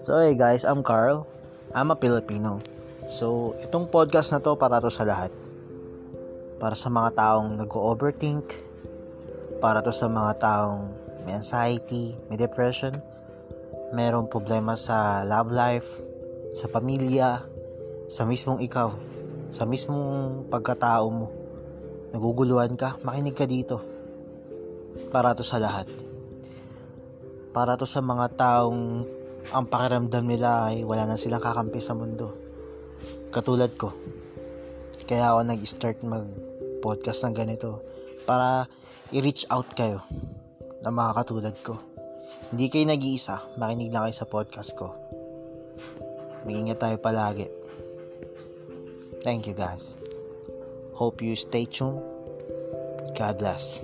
So hey guys, I'm Carl. I'm a Filipino. So, itong podcast na to para to sa lahat. Para sa mga taong nag-overthink, para to sa mga taong may anxiety, may depression, merong problema sa love life, sa pamilya, sa mismong ikaw, sa mismong pagkatao mo. Naguguluhan ka, makinig ka dito. Para to sa lahat. Para to sa mga taong ang pakiramdam nila ay wala na silang kakampi sa mundo. Katulad ko. Kaya ako nag-start mag-podcast ng ganito para i-reach out kayo na mga katulad ko. Hindi kayo nag-iisa, makinig na kayo sa podcast ko. Mag-ingat tayo palagi. Thank you guys. Hope you stay tuned. God bless.